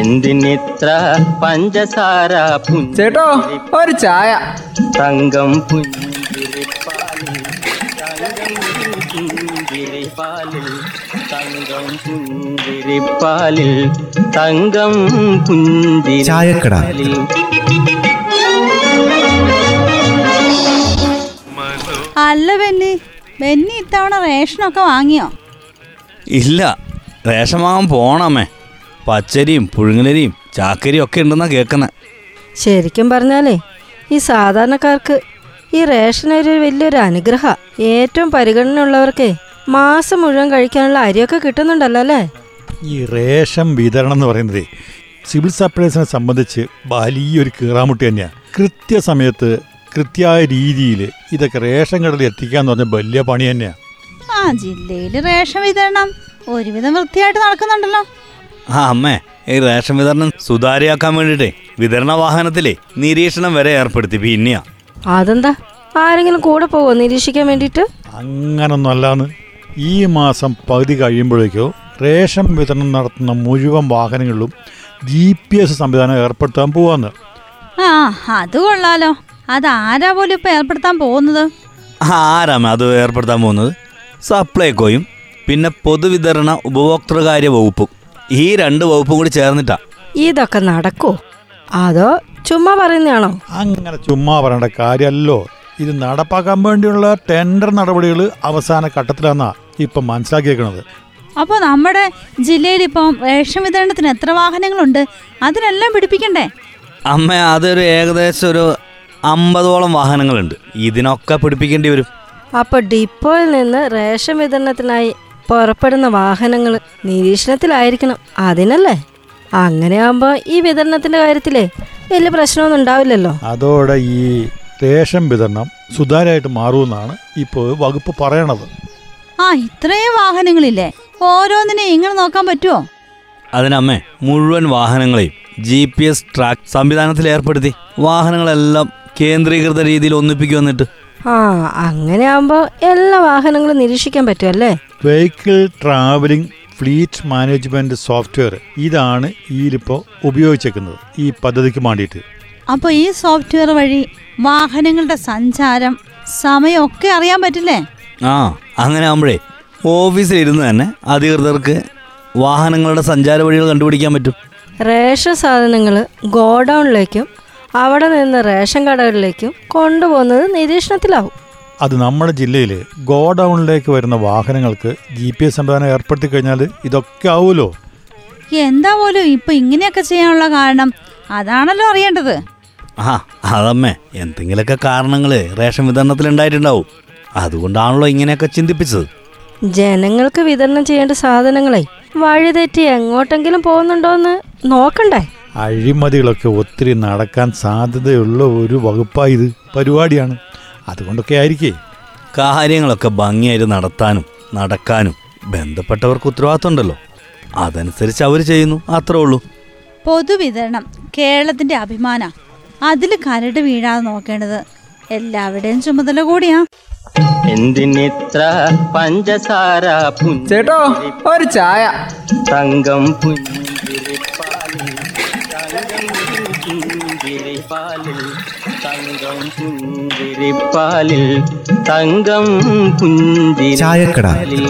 എന്തിനിത്ര പഞ്ചസാര ചേട്ടോ ഒരു ചായ. തങ്കം പുഞ്ചിരിപ്പാലിൽ തങ്കം പുഞ്ചിരിപ്പാലിൽ തങ്കം പുഞ്ചിരിപ്പാലിൽ തങ്കം ചായക്കട. പുഞ്ചിരിപ്പാലിൽ അല്ല ബെന്നി. ബെന്നി ഇത്തവണ റേഷനൊക്കെ വാങ്ങിയോ? ഇല്ല റേഷൻ വാങ്ങാൻ പോണമേ. പച്ചരിയും പുഴുങ്ങലരിയും ചാക്കരിയും ഒക്കെ ഉണ്ടെന്നാ കേൾക്കുന്നത് ശരിക്കും പറഞ്ഞാലേ ഈ സാധാരണക്കാർക്ക് ഈ റേഷൻ അരി ഒരു വലിയൊരു അനുഗ്രഹ. ഏറ്റവും പരിഗണനയുള്ളവർക്കേ മാസം മുഴുവൻ കഴിക്കാനുള്ള അരിയൊക്കെ കിട്ടുന്നുണ്ടല്ലോ അല്ലേ? ഈ റേഷൻ വിതരണം എന്ന് പറയുന്നത് സിവിൽ സപ്ലൈസിനെ സംബന്ധിച്ച് വലിയൊരു കീറാമുട്ടി തന്നെയാണ് കൃത്യസമയത്ത് കൃത്യമായ രീതിയിൽ ഇതൊക്കെ റേഷൻ കടലിൽ എത്തിക്കാന്ന് പറഞ്ഞ വലിയ പണി തന്നെയാണ് ആ ജില്ലയിൽ റേഷൻ വിതരണം ഒരുവിധം വൃത്തിയായിട്ട് നടക്കുന്നുണ്ടല്ലോ. ആ അമ്മേ ഈ റേഷൻ വിതരണം സുതാര്യമാക്കാൻ വേണ്ടിട്ടെ വിതരണ വാഹനത്തിലെ നിരീക്ഷണം വരെ ഏർപ്പെടുത്തി. പിന്നെയാ. അതെന്താ? ആരെങ്കിലും കൂടെ പോവോ നിരീക്ഷിക്കാൻ വേണ്ടിട്ട് അങ്ങനൊന്നും അല്ലാന്ന്. ഈ മാസം പകുതി കഴിയുമ്പോഴേക്കോ റേഷൻ വിതരണം നടത്തുന്ന മുഴുവൻ വാഹനങ്ങളിലും ജി പി എസ് സംവിധാനം ഏർപ്പെടുത്താൻ പോവാന്ന്. ആ അത് കൊള്ളാലോ. അതാരാ പോലും ഇപ്പൊ ഏർപ്പെടുത്താൻ പോകുന്നത്? ആരാമേ അത് ഏർപ്പെടുത്താൻ പോകുന്നത്? സപ്ലൈകോയും പിന്നെ പൊതുവിതരണ ഉപഭോക്തൃകാര്യ വകുപ്പും. ഈ രണ്ട് വകുപ്പും കൂടി ചേർന്നിട്ടാ. ഇതൊക്കെ നടക്കോ. അതോ ചുമ്മാ പറയുന്നതാണോ? അങ്ങനെ ചുമ്മാ പറയേണ്ട കാര്യമല്ലോ. ഇത് നടപ്പാക്കാൻ വേണ്ടിയുള്ള ടെൻഡർ നടപടികൾ അവസാന ഘട്ടത്തിലാന്നാ ഇപ്പം മനസ്സിലാക്കിയേക്കണത്. അപ്പോൾ നമ്മുടെ ജില്ലയിൽ ഇപ്പം റേഷൻ വിതരണത്തിന് എത്ര വാഹനങ്ങളുണ്ട്? അതിനെല്ലാം പിടിപ്പിക്കണ്ടേ? അമ്മ അതൊരു ഏകദേശം ഒരു അമ്പതോളം വാഹനങ്ങളുണ്ട്. ഇതിനൊക്കെ പിടിപ്പിക്കേണ്ടി വരും. അപ്പൊ ഡിപ്പോയിൽ നിന്ന് റേഷൻ വിതരണത്തിനായി പുറപ്പെടുന്ന വാഹനങ്ങൾ നിരീക്ഷണത്തിലായിരിക്കണം. അതിനല്ലേ? അങ്ങനെയാകുമ്പോൾ ഈ വിതരണത്തിന്റെ കാര്യത്തിലേ വലിയ പ്രശ്നമൊന്നും ഉണ്ടാവില്ലല്ലോ. അതോടെ ഈ റേഷൻ വിതരണം സുതാര്യമായിട്ട് മാറുമെന്നാണ് ഇപ്പോൾ വകുപ്പ് പറയണത്. ആ ഇത്രയും വാഹനങ്ങളില്ലേ? ഓരോന്നിനെ ഇങ്ങനെ നോക്കാൻ പറ്റുമോ അതിനമ്മേ മുഴുവൻ വാഹനങ്ങളെയും ജി പി എസ് ട്രാക്ക് സംവിധാനത്തിൽ ഏർപ്പെടുത്തി വാഹനങ്ങളെല്ലാം കേന്ദ്രീകൃത രീതിയിൽ ഒന്നിപ്പിക്കും എന്നിട്ട് അങ്ങനെ ആവുമ്പോ എല്ലാ വാഹനങ്ങളും നിരീക്ഷിക്കാൻ പറ്റുമല്ലേ vehicle travelling fleet management software ഇതാണ് ഇതിലിപ്പോൾ ഉപയോഗിച്ചേക്കുന്നത് ഈ പദ്ധതിക്ക് വേണ്ടിയിട്ട്. അപ്പോൾ ഈ സോഫ്റ്റ്വെയർ വഴി വാഹനങ്ങളുടെ സഞ്ചാരം സമയമൊക്കെ അറിയാൻ പറ്റില്ലേ? ആ അങ്ങനെ ഓഫീസിൽ ഓഫീസിലിരുന്ന് തന്നെ അധികൃതർക്ക് വാഹനങ്ങളുടെ സഞ്ചാര വഴികൾ കണ്ടുപിടിക്കാൻ പറ്റും. റേഷൻ സാധനങ്ങൾ ഗോഡൗണിലേക്കും അവിടെ നിന്ന് റേഷൻ കടകളിലേക്കും കൊണ്ടുപോകുന്നത് നിരീക്ഷണത്തിലാവും. അത് നമ്മുടെ ജില്ലയിൽ ഗോഡൗണിലേക്ക് വരുന്ന വാഹനങ്ങൾക്ക് ജി പി എസ് സംവിധാനം ഏർപ്പെടുത്തി കഴിഞ്ഞാൽ ഇതൊക്കെ ആവുമല്ലോ. എന്താ പോലും ഇപ്പൊ ഇങ്ങനെയൊക്കെ ചെയ്യാനുള്ള കാരണം? അതാണല്ലോ അറിയേണ്ടത്. ആ അതമ്മേ എന്തെങ്കിലുമൊക്കെ കാരണങ്ങൾ റേഷൻ വിതരണത്തിൽ ഉണ്ടായിട്ടുണ്ടാവും അതുകൊണ്ടാണല്ലോ ഇങ്ങനെയൊക്കെ ചിന്തിപ്പിച്ചത്. ജനങ്ങൾക്ക് വിതരണം ചെയ്യേണ്ട സാധനങ്ങളെ വഴിതെറ്റി എങ്ങോട്ടെങ്കിലും പോകുന്നുണ്ടോന്ന് നോക്കണ്ടേ? അഴിമതികളൊക്കെ ഒത്തിരി നടക്കാൻ സാധ്യതയുള്ള ഒരു വകുപ്പായി ഇത് പരിപാടിയാണ്. അതുകൊണ്ടൊക്കെ ആയിരിക്കേ. കാര്യങ്ങളൊക്കെ ഭംഗിയായിട്ട് നടത്താനും നടക്കാനും ബന്ധപ്പെട്ടവർക്ക് ഉത്തരവാദിത്തമുണ്ടല്ലോ. അതനുസരിച്ച് അവർ ചെയ്യുന്നു അത്രേ ഉള്ളൂ. പൊതുവിതരണം കേരളത്തിന്റെ അഭിമാന അതിൽ കരട് വീഴാതെ നോക്കേണ്ടത് എല്ലാവരുടെയും ചുമതല കൂടിയാ. എന്തിനിത്ര പഞ്ചസാര ചേട്ടോ ഒരു ചായ. തങ്കം പുഞ്ചിരിപ്പാലിൽ പുഞ്ചിരിപ്പാലിൽ തങ്കം പുഞ്ചിരിപ്പാലിൽ തങ്കം ചായക്കട. പുഞ്ചിരിപ്പാലിൽ